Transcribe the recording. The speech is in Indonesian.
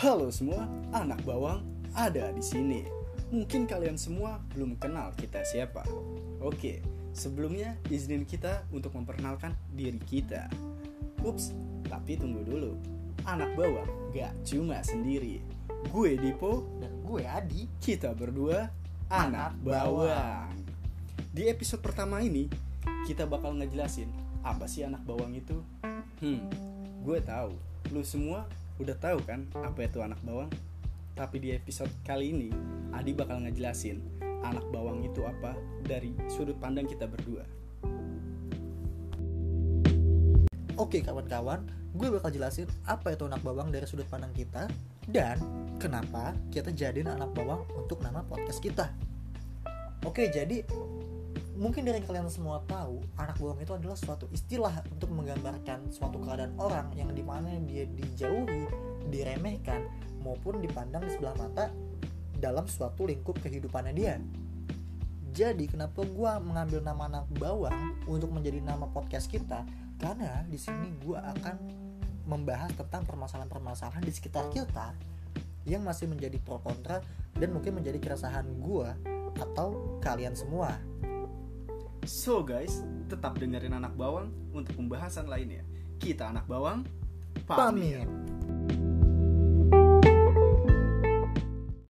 Halo semua, anak bawang ada di sini. Mungkin kalian semua belum kenal kita siapa. Oke, sebelumnya izinin kita untuk memperkenalkan diri kita. Ups, tapi tunggu dulu. Anak bawang gak cuma sendiri. Gue Dipo, dan gue Adi kita berdua anak Anak bawang. Di episode pertama ini, kita bakal ngejelasin apa sih anak bawang itu. Hmm, gue tahu, lu semua udah tahu kan apa itu anak bawang? Tapi di episode kali ini, Adi bakal ngejelasin anak bawang itu apa dari sudut pandang kita berdua. Oke kawan-kawan, gue bakal jelasin apa itu anak bawang dari sudut pandang kita dan kenapa kita jadiin anak bawang untuk nama podcast kita. Oke, jadi mungkin dari kalian semua tahu anak bawang itu adalah suatu istilah untuk menggambarkan suatu keadaan orang yang di mana dia dijauhi, diremehkan maupun dipandang di sebelah mata dalam suatu lingkup kehidupannya dia. Jadi kenapa gue mengambil nama anak bawang untuk menjadi nama podcast kita? Karena di sini gue akan membahas tentang permasalahan-permasalahan di sekitar kita yang masih menjadi pro kontra dan mungkin menjadi keresahan gue atau kalian semua. So guys, tetap dengerin anak bawang untuk pembahasan lainnya. Kita anak bawang, 罢免。